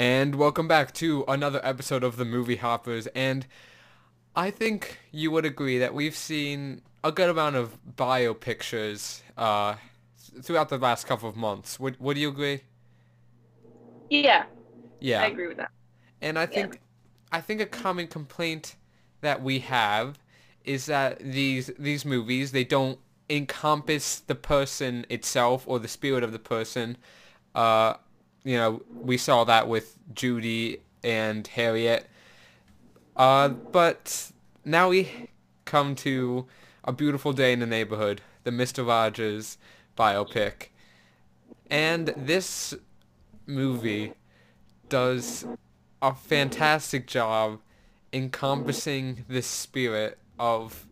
And welcome back to another episode of the Movie Hoppers. And I think you would agree that we've seen a good amount of bio pictures uh, throughout the last couple of months. Would Would you agree? Yeah, Yeah. I agree with that. And I think I think a common complaint that we have is that these these movies they don't encompass the person itself or the spirit of the person. Uh, you know, we saw that with Judy and Harriet. Uh, but now we come to a beautiful day in the neighborhood, the Mr. Rogers biopic. And this movie does a fantastic job encompassing the spirit of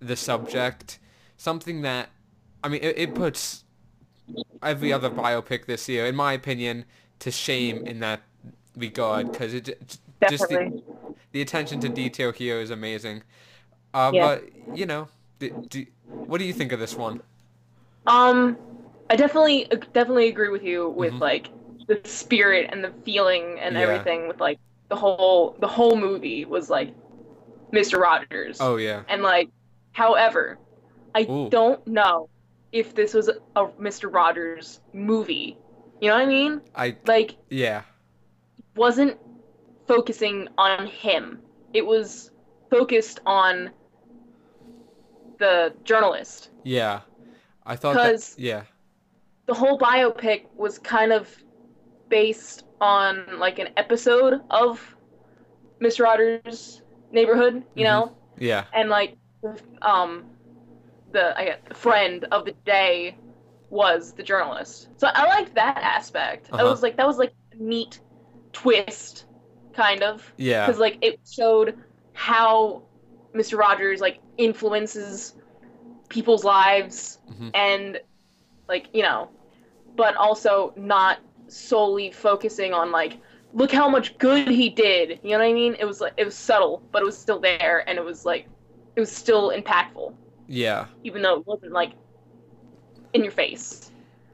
the subject. Something that, I mean, it, it puts every other biopic this year, in my opinion, to shame in that regard because it j- just the, the attention to detail here is amazing. Uh, Yeah. But you know, d do, what do you think of this one? Um, I definitely definitely agree with you with Mhm. like the spirit and the feeling and Yeah. everything with like the whole the whole movie was like Mr. Rogers. Oh yeah, And like, however, I Ooh. don't know if this was a Mr. Rogers movie. You know what I mean? I Like, yeah, wasn't focusing on him. It was focused on the journalist. yeah. I thought that 'Cause- yeah, The whole biopic was kind of based on like an episode of Mr. Rogers' neighborhood, you Mhm. know? yeah, and like um the I guess, the friend of the day was the journalist. So I liked that aspect. I Uh-huh. was like that was like a neat twist kind of yeah, because like it showed how Mr. Rogers like influences people's lives Mhm. and like you know but also not solely focusing on like look how much good he did you know what i mean it was like it was subtle but it was still there and it was like it was still impactful yeah. even though it wasn't like in your face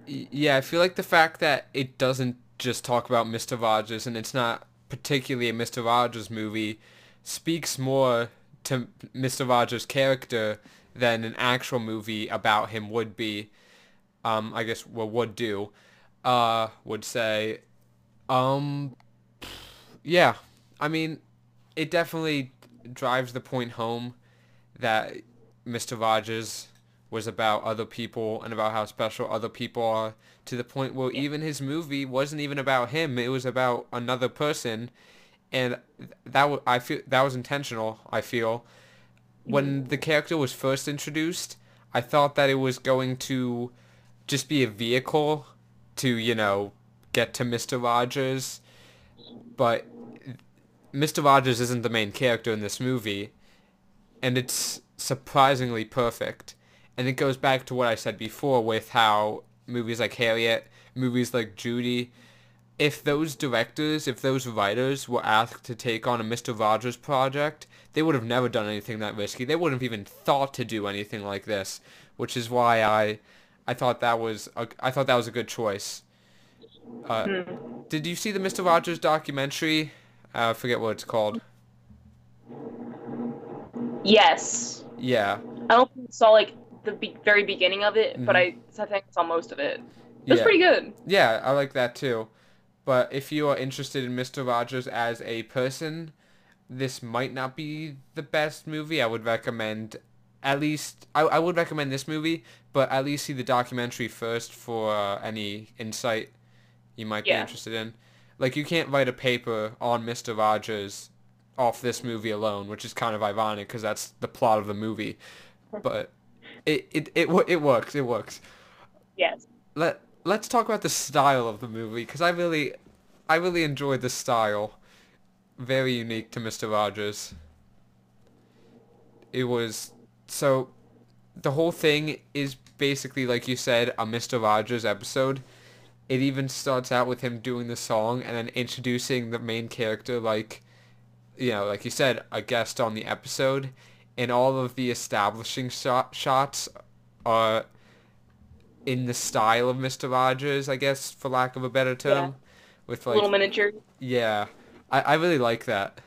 Yeah, I feel like the fact that it doesn't just talk about Mr. Rogers and it's not particularly a Mr. Rogers movie speaks more to Mr. Rogers' character than an actual movie about him would be. Um, I guess well would do. Uh, would say. Um, yeah, I mean, it definitely drives the point home that Mr. Rogers was about other people and about how special other people are to the point where even his movie wasn't even about him it was about another person and that w- I feel that was intentional I feel when mm. the character was first introduced I thought that it was going to just be a vehicle to you know get to Mr. Rogers but Mr. Rogers isn't the main character in this movie and it's surprisingly perfect. And it goes back to what I said before with how movies like Harriet, movies like Judy, if those directors, if those writers were asked to take on a Mr. Rogers project, they would have never done anything that risky. They wouldn't have even thought to do anything like this, which is why I I thought that was a, I thought that was a good choice. Uh, Hmm. did you see the Mr. Rogers documentary? Uh, I forget what it's called. yes Yeah. i don't think I saw like the be- very beginning of it but Mhm. I, I think I saw most of it it was yeah. pretty good Yeah, I like that too. But if you are interested in Mr. Rogers as a person, this might not be the best movie. I would recommend at least I, I would recommend this movie, but at least see the documentary first for uh, any insight you might be interested in. Like you can't write a paper on Mr. Rogers off this movie alone, which is kind of ironic because that's the plot of the movie. But it it it, it works. It works yes let let's talk about the style of the movie because I really I really enjoyed the style. Very unique to Mr. Rogers. It was so the whole thing is basically like you said a Mr. Rogers episode. It even starts out with him doing the song and then introducing the main character like you know, like you said, a guest on the episode and all of the establishing shot shots are in the style of Mr. Rogers, I guess, for lack of a better term. yeah. with like little miniature. yeah, I I really like that.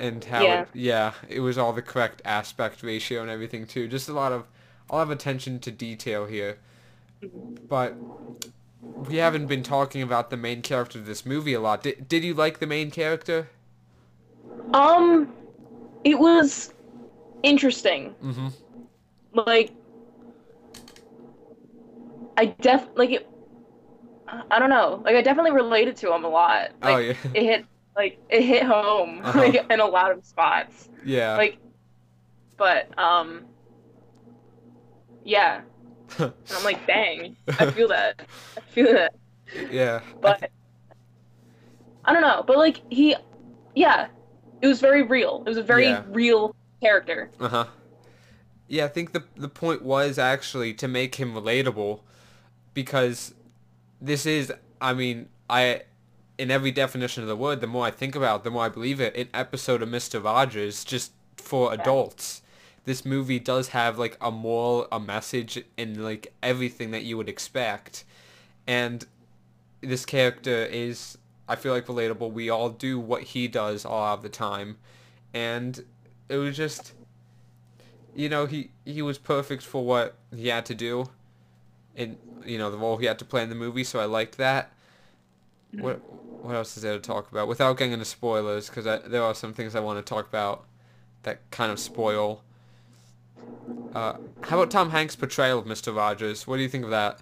And how Yeah. it, yeah, it was all the correct aspect ratio and everything too. Just a lot of a lot of attention to detail here. Mm-hmm. But we haven't been talking about the main character of this movie a lot. Did did you like the main character? Um, it was interesting. Mm-hmm. Like, I def like it. I don't know. Like, I definitely related to him a lot. Like, oh yeah. it hit like it hit home Uh-huh. like in a lot of spots. yeah. Like, but um, yeah. And I'm like, dang, I feel that. I feel that. yeah. I But I don't know. But like he, yeah, it was very real. It was a very Yeah. real character. Uh huh. Yeah, I think the the point was actually to make him relatable, because this is, I mean, I, in every definition of the word, the more I think about, it, the more I believe it. An episode of Mister Rogers just for adults. This movie does have like a moral, a message, and like everything that you would expect, and this character is, I feel like relatable. We all do what he does all of the time, and it was just you know he he was perfect for what he had to do and you know the role he had to play in the movie so i liked that. Mm-hmm. What what else is there to talk about? Without getting into spoilers because there are some things i want to talk about that kind of spoil uh, how about tom hanks portrayal of mr rogers? What do you think of that?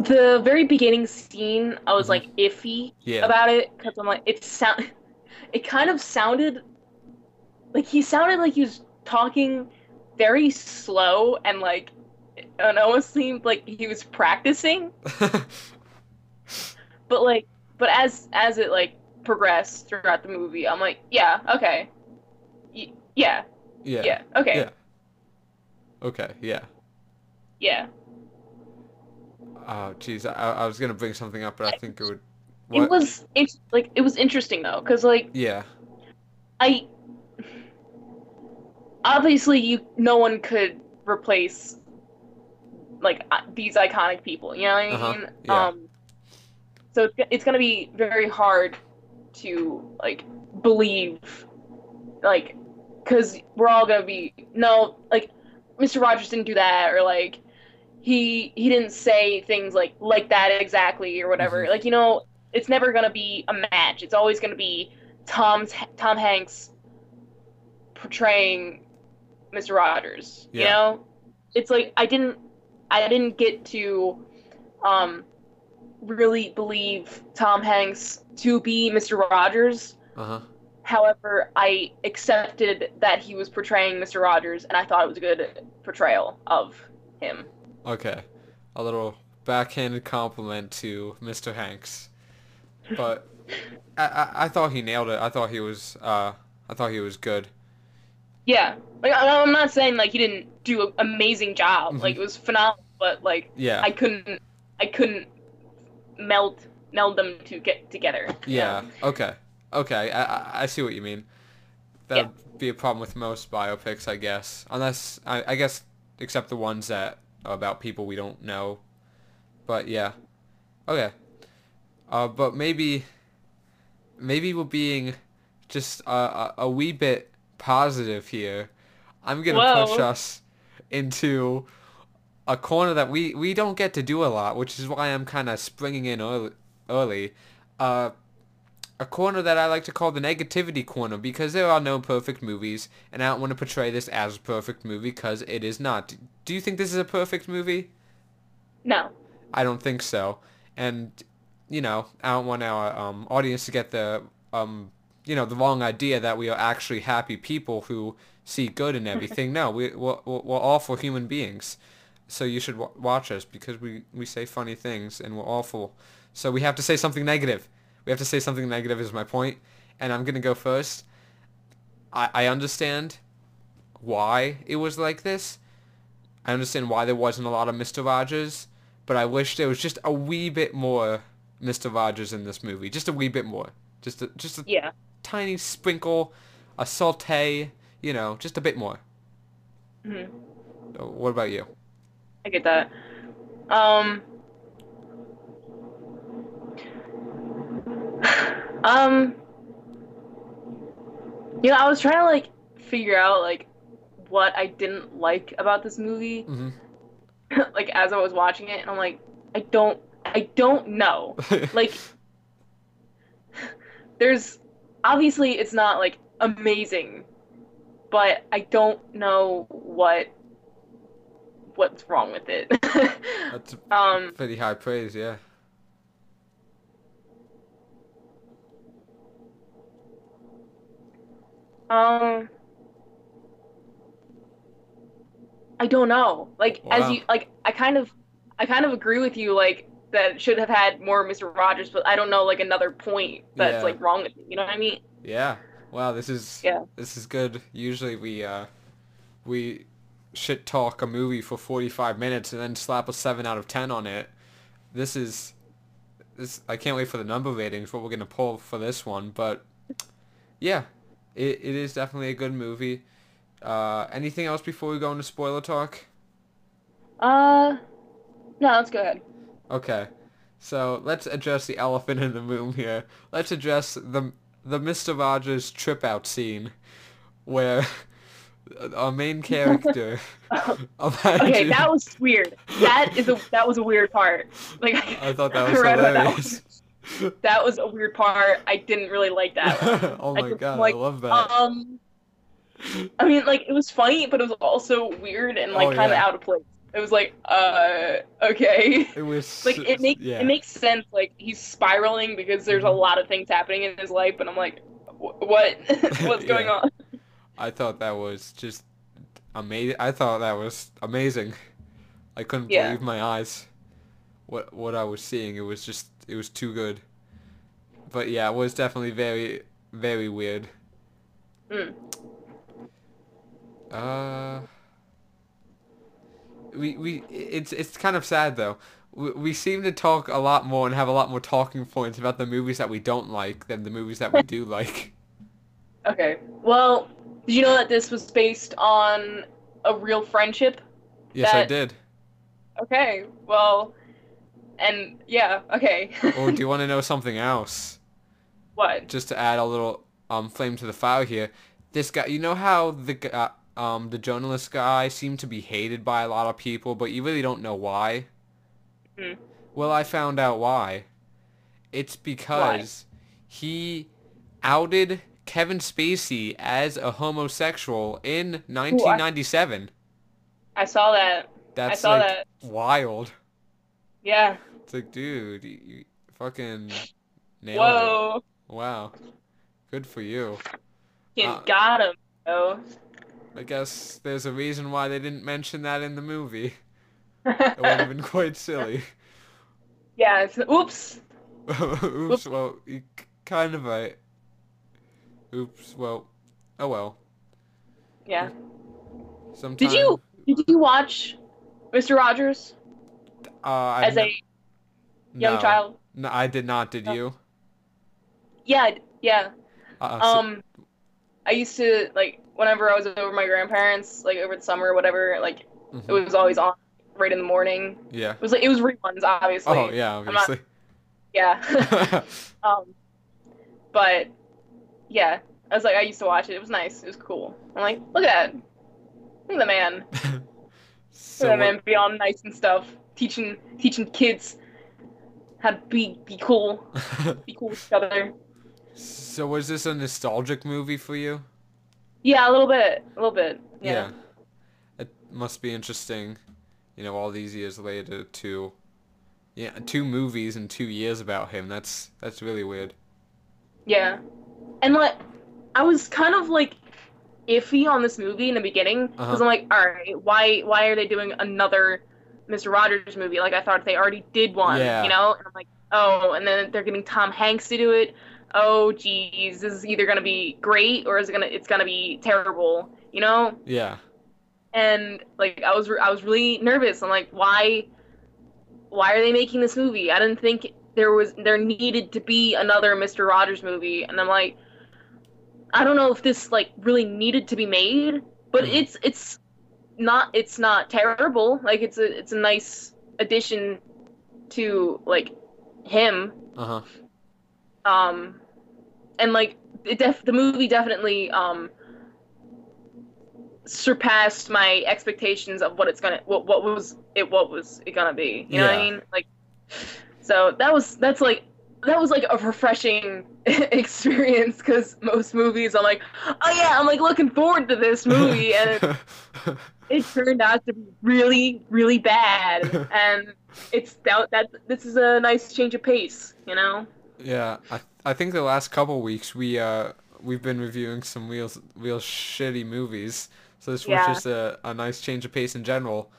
The very beginning scene, I was like iffy yeah. about it because I'm like, it sound, it kind of sounded like he sounded like he was talking very slow and like, it almost seemed like he was practicing. But like, but as as it like progressed throughout the movie, I'm like, yeah, okay, y- yeah, yeah yeah, okay, Yeah. okay yeah yeah. oh jeez I, I was gonna bring something up but i think it would It was it, like it was interesting though, because like yeah I obviously you no one could replace like these iconic people. You know what I Uh-huh, mean? yeah. Um, so it's, it's gonna be very hard to like believe, like, because we're all gonna be no like Mr. Rogers didn't do that or like he he didn't say things like like that exactly or whatever. Mhm. Like you know, it's never gonna be a match. It's always gonna be Tom's Tom Hanks portraying Mr. Rogers. You know, it's like I didn't I didn't get to um really believe Tom Hanks to be Mr. Rogers. uh-huh However, I accepted that he was portraying Mr. Rogers, and I thought it was a good portrayal of him. Okay, a little backhanded compliment to Mr. Hanks, but I, I, I thought he nailed it. I thought he was uh I thought he was good. Yeah, like I'm not saying like he didn't do an amazing job. Mhm. Like it was phenomenal, but like Yeah, I couldn't, I couldn't meld meld them to get together. yeah. know? Okay, okay. I, I see what you mean. That'd be a problem with most biopics, I guess. Unless I I guess except the ones that are about people we don't know. But yeah, okay. Uh, but maybe maybe we're being just a, a, a wee bit positive here. I'm gonna push us into a corner that we, we don't get to do a lot, which is why I'm kind of springing in early. early. Uh, a corner that I like to call the negativity corner because there are no perfect movies, and I don't want to portray this as a perfect movie because it is not. Do you think this is a perfect movie? No. I don't think so. And you know, I don't want our um, audience to get the um, you know, the wrong idea that we are actually happy people who see good in everything. no, we we're, we're awful human beings. So you should w- watch us because we we say funny things and we're awful. So we have to say something negative. We have to say something negative is my point, and I'm gonna go first. I I understand why it was like this. I understand why there wasn't a lot of Mr. Rogers, but I wish there was just a wee bit more Mr. Rogers in this movie. Just a wee bit more. Just a, just a Yeah. tiny sprinkle, a saute, you know, just a bit more. hmm What about you? I get that. Um, Um, you know, I was trying to like figure out like what I didn't like about this movie, hmm like as I was watching it, and I'm like, I don't, I don't know. Like, there's obviously it's not like amazing, but I don't know what what's wrong with it. That's um, pretty high praise, yeah. Um, I don't know. Like Wow. as you like, I kind of, I kind of agree with you. Like that should have had more Mister Rogers, but I don't know like another point that's Yeah. like wrong with it. You know what I mean? Yeah. Wow, this is Yeah. this is good. Usually we uh we shit talk a movie for 45 minutes and then slap a 7 out of 10 on it. This is this I can't wait for the number ratings what we're going to pull for this one, but yeah, it it is definitely a good movie. Uh anything else before we go into spoiler talk? Uh, no, let's go ahead. Okay. So, let's address the elephant in the room here. Let's address the the Mr. Rogers trip out scene where our main character okay, that was weird. That is a that was a weird part. Like I thought that was read about that hilarious. That was a weird part. I didn't really like that. Oh I my just, god, like, I love that. Um, I mean, like it was funny, but it was also weird and like Oh, kind of yeah. out of place. It was like, uh, okay. it was like it makes yeah. it makes sense. Like he's spiraling because there's a Mhm. lot of things happening in his life, and I'm like, what? What's going Yeah. on? I thought that was just amazing. I thought that was amazing. I couldn't believe my eyes. What what I was seeing, it was just it was too good. But yeah, it was definitely very very weird. Mm. Uh we we it's it's kind of sad though. We, we seem to talk a lot more and have a lot more talking points about the movies that we don't like than the movies that we do like. Okay. Well, did you know that this was based on a real friendship? Yes, I did. Okay. Well, and yeah. Okay. Or do you want to know something else? what? just to add a little um flame to the fire here, this guy, you know how the gu- uh, um the journalist guy seemed to be hated by a lot of people, but you really don't know why. Hmm. Well, I found out why. It's because he outed Kevin Spacey as a homosexual in 1997. I saw that. That's saw like that. wild. Yeah. It's like, dude, you, you fucking nailed Whoa. it. Wow. Good for you. You Uh, got him. Oh. I guess there's a reason why they didn't mention that in the movie. It would have been quite silly. yeah. It's, oops. Oops, well, you kind of right. Oops, well, oh well. Yeah. Sometime, Did you did you watch Mr. Rogers uh, I as a young no. child? No, I did not, did No. you? Yeah. Yeah. Uh, so- Um, I used to like whenever I was over my grandparents, like over the summer or whatever. Like mhm, it was always on right in the morning. yeah. It was like it was reruns, obviously. Oh, yeah, not- obviously. Yeah. um, but yeah, I was like, I used to watch it. It was nice. It was cool. I'm like, look at that. Look at the man. Look so, at the what- man be all nice and stuff, teaching teaching kids how to be be cool, be cool with each other. so was this a nostalgic movie for you? Yeah, a little bit, a little bit. Yeah. It must be interesting, you know, all these years later to yeah, two movies in 2 years about him. That's that's really weird. Yeah. And like, I was kind of like iffy on this movie in the beginning because Uh-huh. I'm like, all right, why why are they doing another Mr. Rogers movie? Like I thought they already did one, Yeah. you know? And I'm like, oh, and then they're getting Tom Hanks to do it. Oh, geez, this is either gonna be great or is it gonna it's gonna be terrible, you know? Yeah. And like I was I was really nervous. I'm like, why why are they making this movie? I didn't think there was there needed to be another Mr. Rogers movie. And I'm like I don't know if this like really needed to be made, but Mhm. it's it's not it's not terrible. Like it's a it's a nice addition to like him. Uh-huh. Um and like it def- the movie definitely um surpassed my expectations of what it's gonna what, what was it what was it gonna be you know what i mean like so that was that's like that was like a refreshing experience because most movies i'm like oh yeah i'm like looking forward to this movie and it, it turned out to be really really bad and it's that, that this is a nice change of pace you know yeah, I I think the last couple weeks we uh we've been reviewing some real real shitty movies. So this Yeah. was just a, a nice change of pace in general.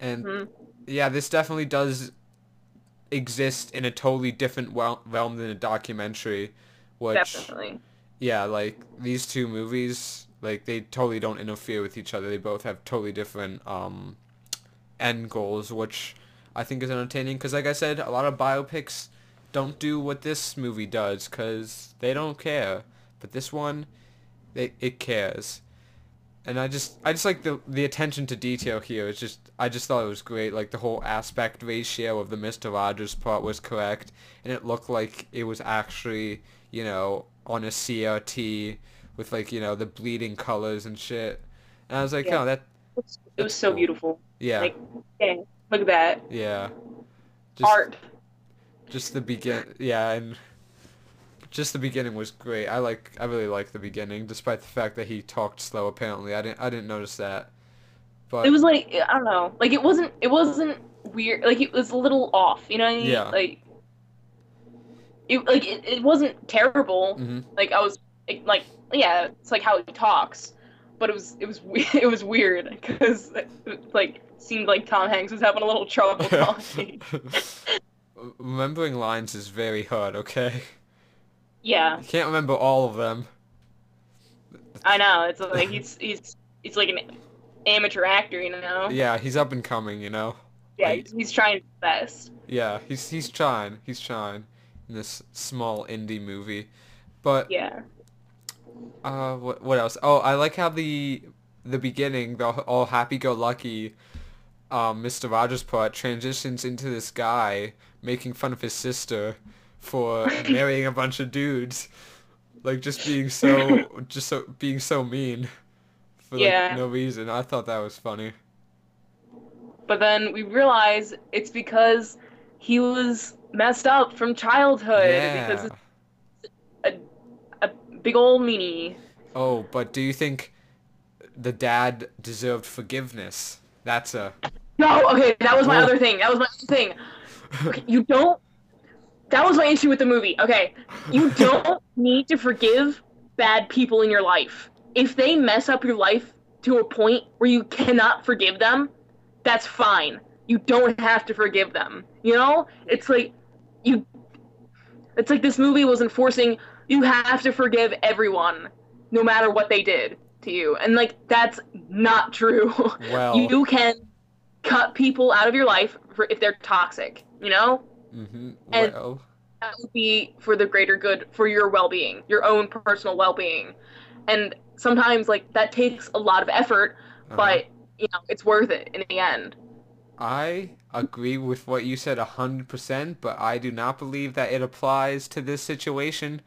And Mhm. yeah, this definitely does exist in a totally different realm than a documentary, which definitely yeah, like these two movies, like they totally don't interfere with each other. They both have totally different um end goals, which I think is entertaining. Because like I said, a lot of biopics don't do what this movie does because they don't care. But this one, they it cares. And I just I just like the the attention to detail here. It's just I just thought it was great. Like the whole aspect ratio of the Mister Rogers part was correct, and it looked like it was actually you know on a CRT with like you know the bleeding colors and shit. And I was like, Yeah. oh that it was so cool. beautiful yeah Like, yeah, look at that yeah. Just, art just the begin yeah and just the beginning was great i like i really like the beginning despite the fact that he talked slow apparently i didn't i didn't notice that but it was like I don't know, like it wasn't it wasn't weird, like it was a little off, you know what I mean? Yeah. Like it like it, it wasn't terrible. hmm Like I was it, like yeah, it's like how he talks, but it was it was it was weird because like seemed like Tom Hanks was having a little trouble talking. remembering lines is very hard okay yeah, you can't remember all of them I know. It's like he's he's he's like an amateur actor, you know? yeah he's up and coming you know Yeah, like- he's, he's trying his best. yeah he's he's trying he's trying in this small indie movie but Yeah. Uh, what what else? Oh, I like how the the beginning, the all happy-go-lucky, um, Mr. Rogers part transitions into this guy making fun of his sister for marrying a bunch of dudes, like just being so just so being so mean for like Yeah. no reason. I thought that was funny. But then we realize it's because he was messed up from childhood because Yeah. it's a big old meanie. Oh, but do you think the dad deserved forgiveness? That's a No, okay, that was my Whoa. other thing. That was my other thing. Okay, you don't. That was my issue with the movie. Okay, you don't need to forgive bad people in your life. If they mess up your life to a point where you cannot forgive them, that's fine. You don't have to forgive them. You know, it's like you. It's like this movie was enforcing you have to forgive everyone, no matter what they did to you, and like that's not true. well. you can cut people out of your life for if they're toxic you know hmm and- Well. that would be for the greater good for your well-being your own personal well-being and sometimes like that takes a lot of effort uh-huh. but you know it's worth it in the end I agree with what you said a hundred percent, but I do not believe that it applies to this situation.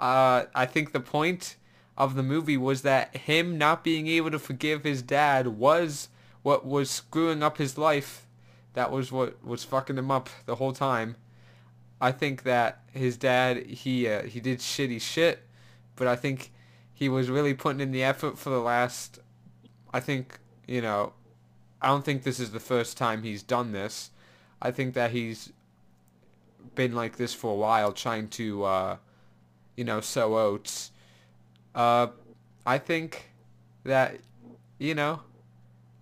Uh, I think the point of the movie was that him not being able to forgive his dad was what was screwing up his life. That was what was fucking him up the whole time. I think that his dad he uh, he did shitty shit, but I think he was really putting in the effort for the last. I think you know I don't think this is the first time he's done this. I think that he's been like this for a while, trying to, uh, you know, sow oats. Uh, I think that, you know,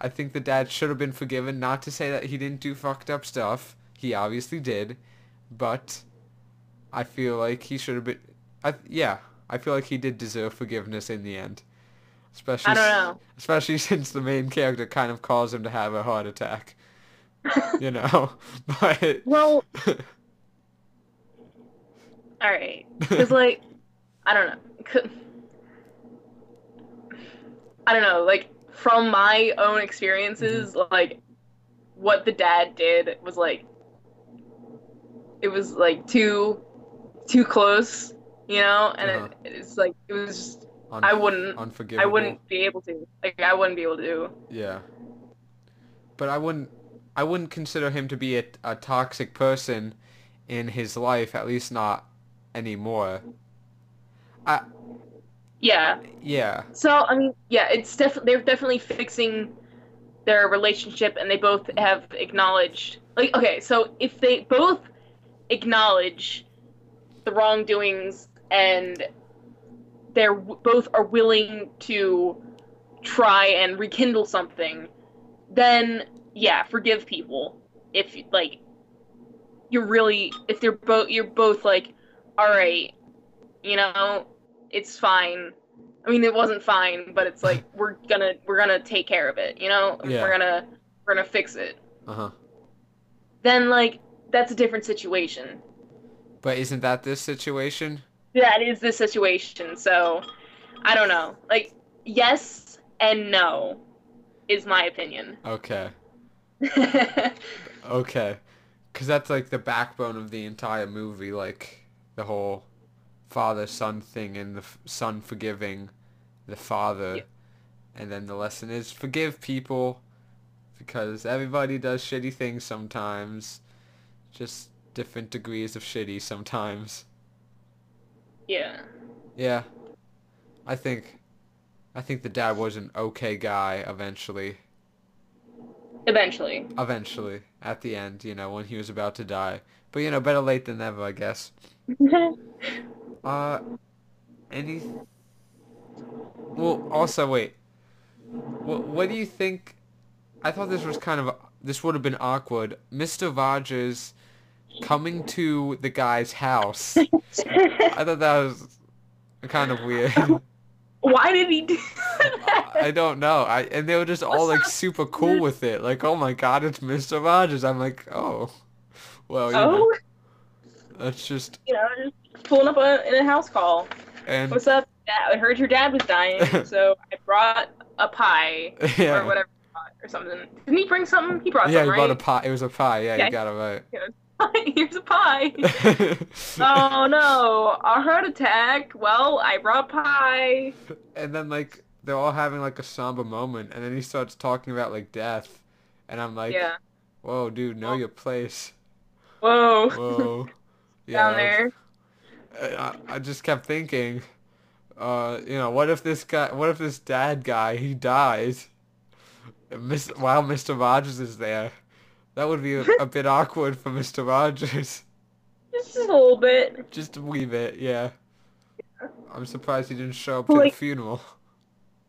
I think the dad should have been forgiven. Not to say that he didn't do fucked up stuff. He obviously did, but I feel like he should have been. I yeah, I feel like he did deserve forgiveness in the end. Especially i don't know Especially since the main character kind of caused him to have a heart attack. You know? But well all right because like i don't know I don't know like from my own experiences like what the dad did was like it was like too too close you know, and Uh-huh. it, it's like it was. Just, Un- I wouldn't. unforgivable. I wouldn't be able to. Like I wouldn't be able to. Yeah. But I wouldn't I wouldn't consider him to be a, a toxic person in his life, at least not anymore. I Yeah. yeah. So I mean, yeah, it's definitely they're definitely fixing their relationship, and they both have acknowledged. Like, okay, so if they both acknowledge the wrongdoings and they're both are willing to try and rekindle something, then yeah, forgive people. If like you're really if they're both you're both like, all right, you know, it's fine. I mean, it wasn't fine, but it's like we're gonna we're gonna take care of it. You know, Yeah. we're gonna we're gonna fix it. Uh-huh. Then like that's a different situation. But isn't that this situation? That is the situation. So I don't know. Like yes and no is my opinion. Okay. Okay. Cuz that's like the backbone of the entire movie like the whole father son thing and the son forgiving the father. Yeah. And then the lesson is forgive people because everybody does shitty things sometimes. Just different degrees of shitty sometimes. yeah. Yeah. I think I think the dad was an okay guy eventually. Eventually. Eventually. At the end, you know, when he was about to die. But you know, better late than never, I guess. Uh any Well, also wait. What what do you think I thought this was kind of this would have been awkward. Mr. Rogers coming to the guy's house. I thought that was kind of weird. Why did he do that? I don't know. I and they were just all like super cool with it. Like, oh my god, it's Mr. Rogers. I'm like, oh, well, you know, Oh, that's just you know, just pulling up a, in a house call. and What's up? Dad? I heard your dad was dying, so I brought a pie yeah, or whatever he brought, or something. Didn't he bring something? He brought yeah, he something, bought a pie. It was a pie. Yeah, Yeah. you got it right. Here's a pie. oh no, a heart attack. Well, I brought pie. and then like they're all having like a somber moment, and then he starts talking about like death, and I'm like, yeah. whoa, dude, know your place. Whoa. Whoa. Down there. I, I just kept thinking, uh, you know, what if this guy, what if this dad guy, he dies, Miss, while Mr. Rogers is there? That would be a, a bit awkward for Mr. Rogers. Just a little bit. Just a wee bit, yeah. I'm surprised he didn't show up to the funeral.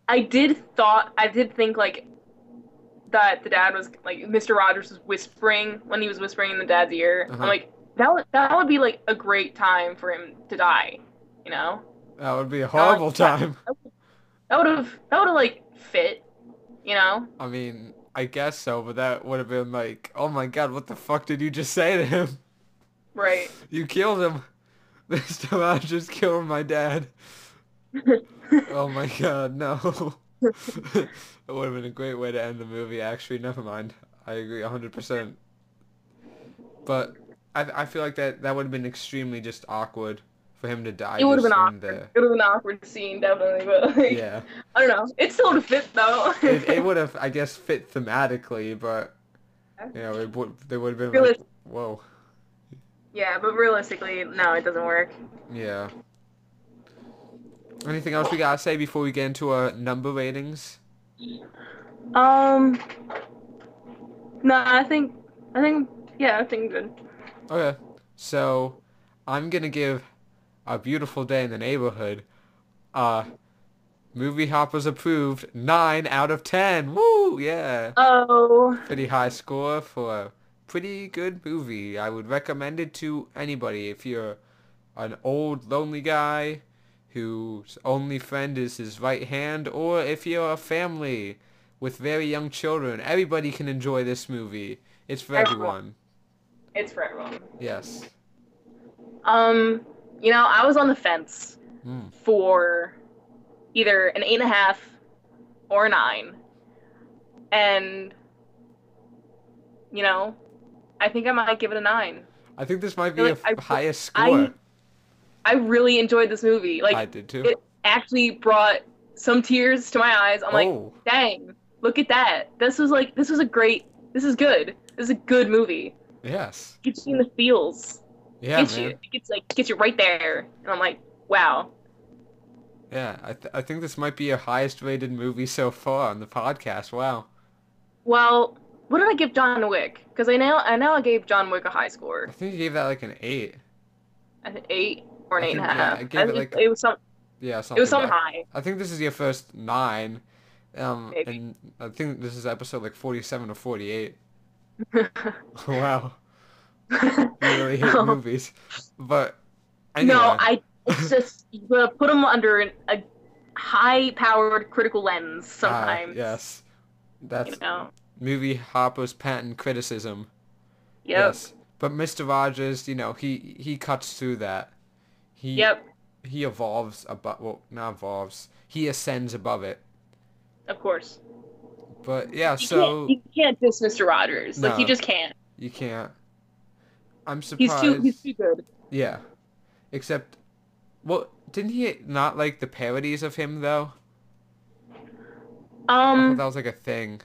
I did thought I did think like that the dad was like Mr. Rogers was whispering when he was whispering in the dad's ear. Uh-huh. I'm like that would that would be like a great time for him to die, you know? That would be a horrible time. That would have that would have like fit, you know? I mean, I guess so, but that would have been like, oh my god, what the fuck did you just say to him? Right. You killed him. This Mr. just killed my dad. Oh my god, no. that would have been a great way to end the movie, actually. Never mind. I agree 100%. But I, I feel like that, that would have been extremely just awkward for him to die it would have been awkward. there. It would have been an awkward scene, definitely, but like, Yeah. I don't know. It still would have fit though. It, it would have, I guess, fit thematically, but, you know, it would, they would have been like, whoa. yeah, but realistically, no, it doesn't work. Yeah. Anything else we gotta say before we get into our number ratings? Um. No, I think, I think, yeah, I think good. Okay. So, I'm gonna give A Beautiful Day in the Neighborhood, uh, Movie Hoppers approved, 9 out of 10. Woo! Yeah. Oh, Pretty high score for a pretty good movie. I would recommend it to anybody if you're an old, lonely guy whose only friend is his right hand, or if you're a family with very young children. Everybody can enjoy this movie. It's for Everyone. It's for everyone. Yes. Um, you know, I was on the fence Mm. for either an eight and a half or a nine, and you know, I think I might give it a nine. I think this might be a like I- highest score. I really enjoyed this movie. Like I did too. it actually brought some tears to my eyes. I'm like, oh, dang, look at that. This was like this was a great. This is good. This is a good movie. Yes. Gets you in the feels. Yeah, gets man. you. Gets like gets you right there. And I'm like, wow. Yeah, I, th- I think this might be your highest rated movie so far on the podcast. Wow. Well, what did I give John Wick? Because I now I know I gave John Wick a high score. I think you gave that like an 8. I think eight or an I eight and a think, yeah, half. I gave it, like, it was some. Yeah, something It was something like- high. I think this is your first 9. Um, Maybe. and I think this is episode like 47 or 48. wow. You really hate no, movies. But anyway, no, I. It's just you put them under an, a high-powered critical lens ah, sometimes. yes. That's You know. movie Hopper's patent criticism. Yep. Yes. But Mr. Rogers, you know, he he cuts through that. He Yep. he evolves above well, not evolves. He ascends above it. Of course. But yeah, You so can't, you can't diss Mr. Rogers. Like you just can't. you can't I'm He's surprised. too. He's too good. Yeah. Except well, didn't he not like the parodies of him though? Um. that was like a thing.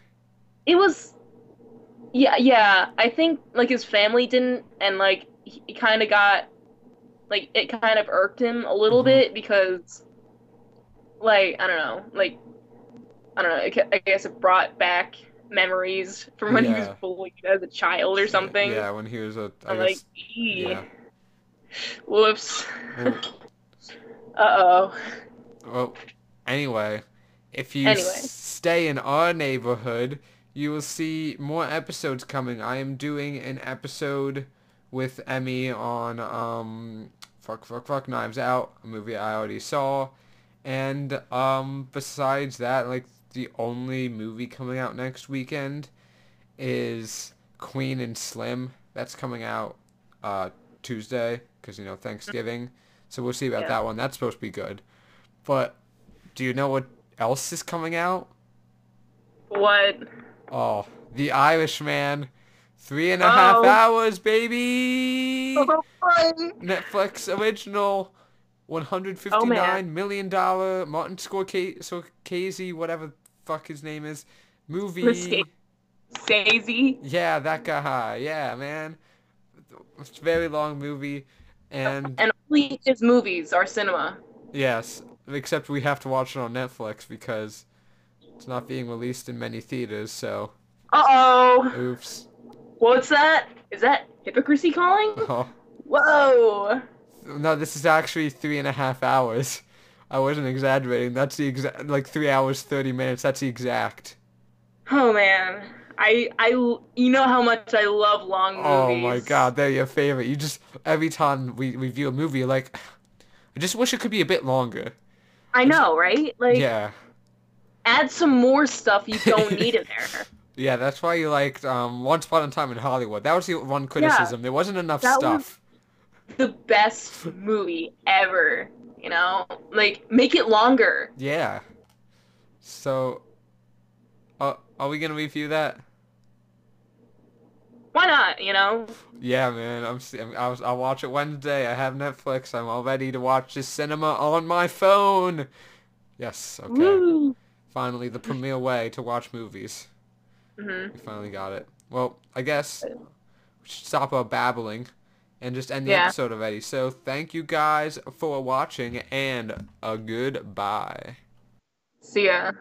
it was yeah yeah i think like his family didn't and like he, kind of got like it kind of irked him a little Mhm. bit because like i don't know like i don't know I guess it brought back memories from when he was bullied as a child or something Yeah, when he was a I i'm guess like yeah. whoops uh-oh Well, anyway, if you Anyway. s- stay in our neighborhood, you will see more episodes coming. I am doing an episode with Emmy on um fuck fuck fuck Knives Out, a movie I already saw. And um besides that, like the only movie coming out next weekend is Queen and Slim. That's coming out uh Tuesday cuz you know Thanksgiving. So we'll see about Yeah. that one. That's supposed to be good. But do you know what else is coming out? what Oh, The Irishman. Three and a half Oh. hours, baby! oh, Netflix original. One hundred fifty-nine million dollar Martin Scorsese, whatever fuck his name is, movie. Scorsese. Yeah, that guy. Yeah, man. It's a very long movie, and And only his movies are cinema. yes, except we have to watch it on Netflix because it's not being released in many theaters. So, Uh-oh. oops. What's that? Is that hypocrisy calling? Oh. Whoa. No, this is actually three and a half hours. I wasn't exaggerating. That's the exact, like three hours, 30 minutes. That's the exact. Oh man. I I you know how much I love long movies. Oh my god, they're your favorite. You just, every time we review a movie, you're like, I just wish it could be a bit longer. I know, right? Like yeah. add some more stuff you don't need in there. Yeah, that's why you liked um, Once Upon a Time in Hollywood. That was the one criticism. There wasn't enough stuff. The best movie ever, you know? Like make it longer. Yeah. So, uh, are we gonna review that? Why not, you know? Yeah, man. I'm. i was I'll watch it Wednesday. I have Netflix. I'm all ready to watch this cinema on my phone. Yes. Okay. Woo. Finally, the premier way to watch movies. Mhm. We finally got it. Well, I guess we should stop our babbling and just end the Yeah. episode already. So thank you guys for watching and a goodbye. See ya.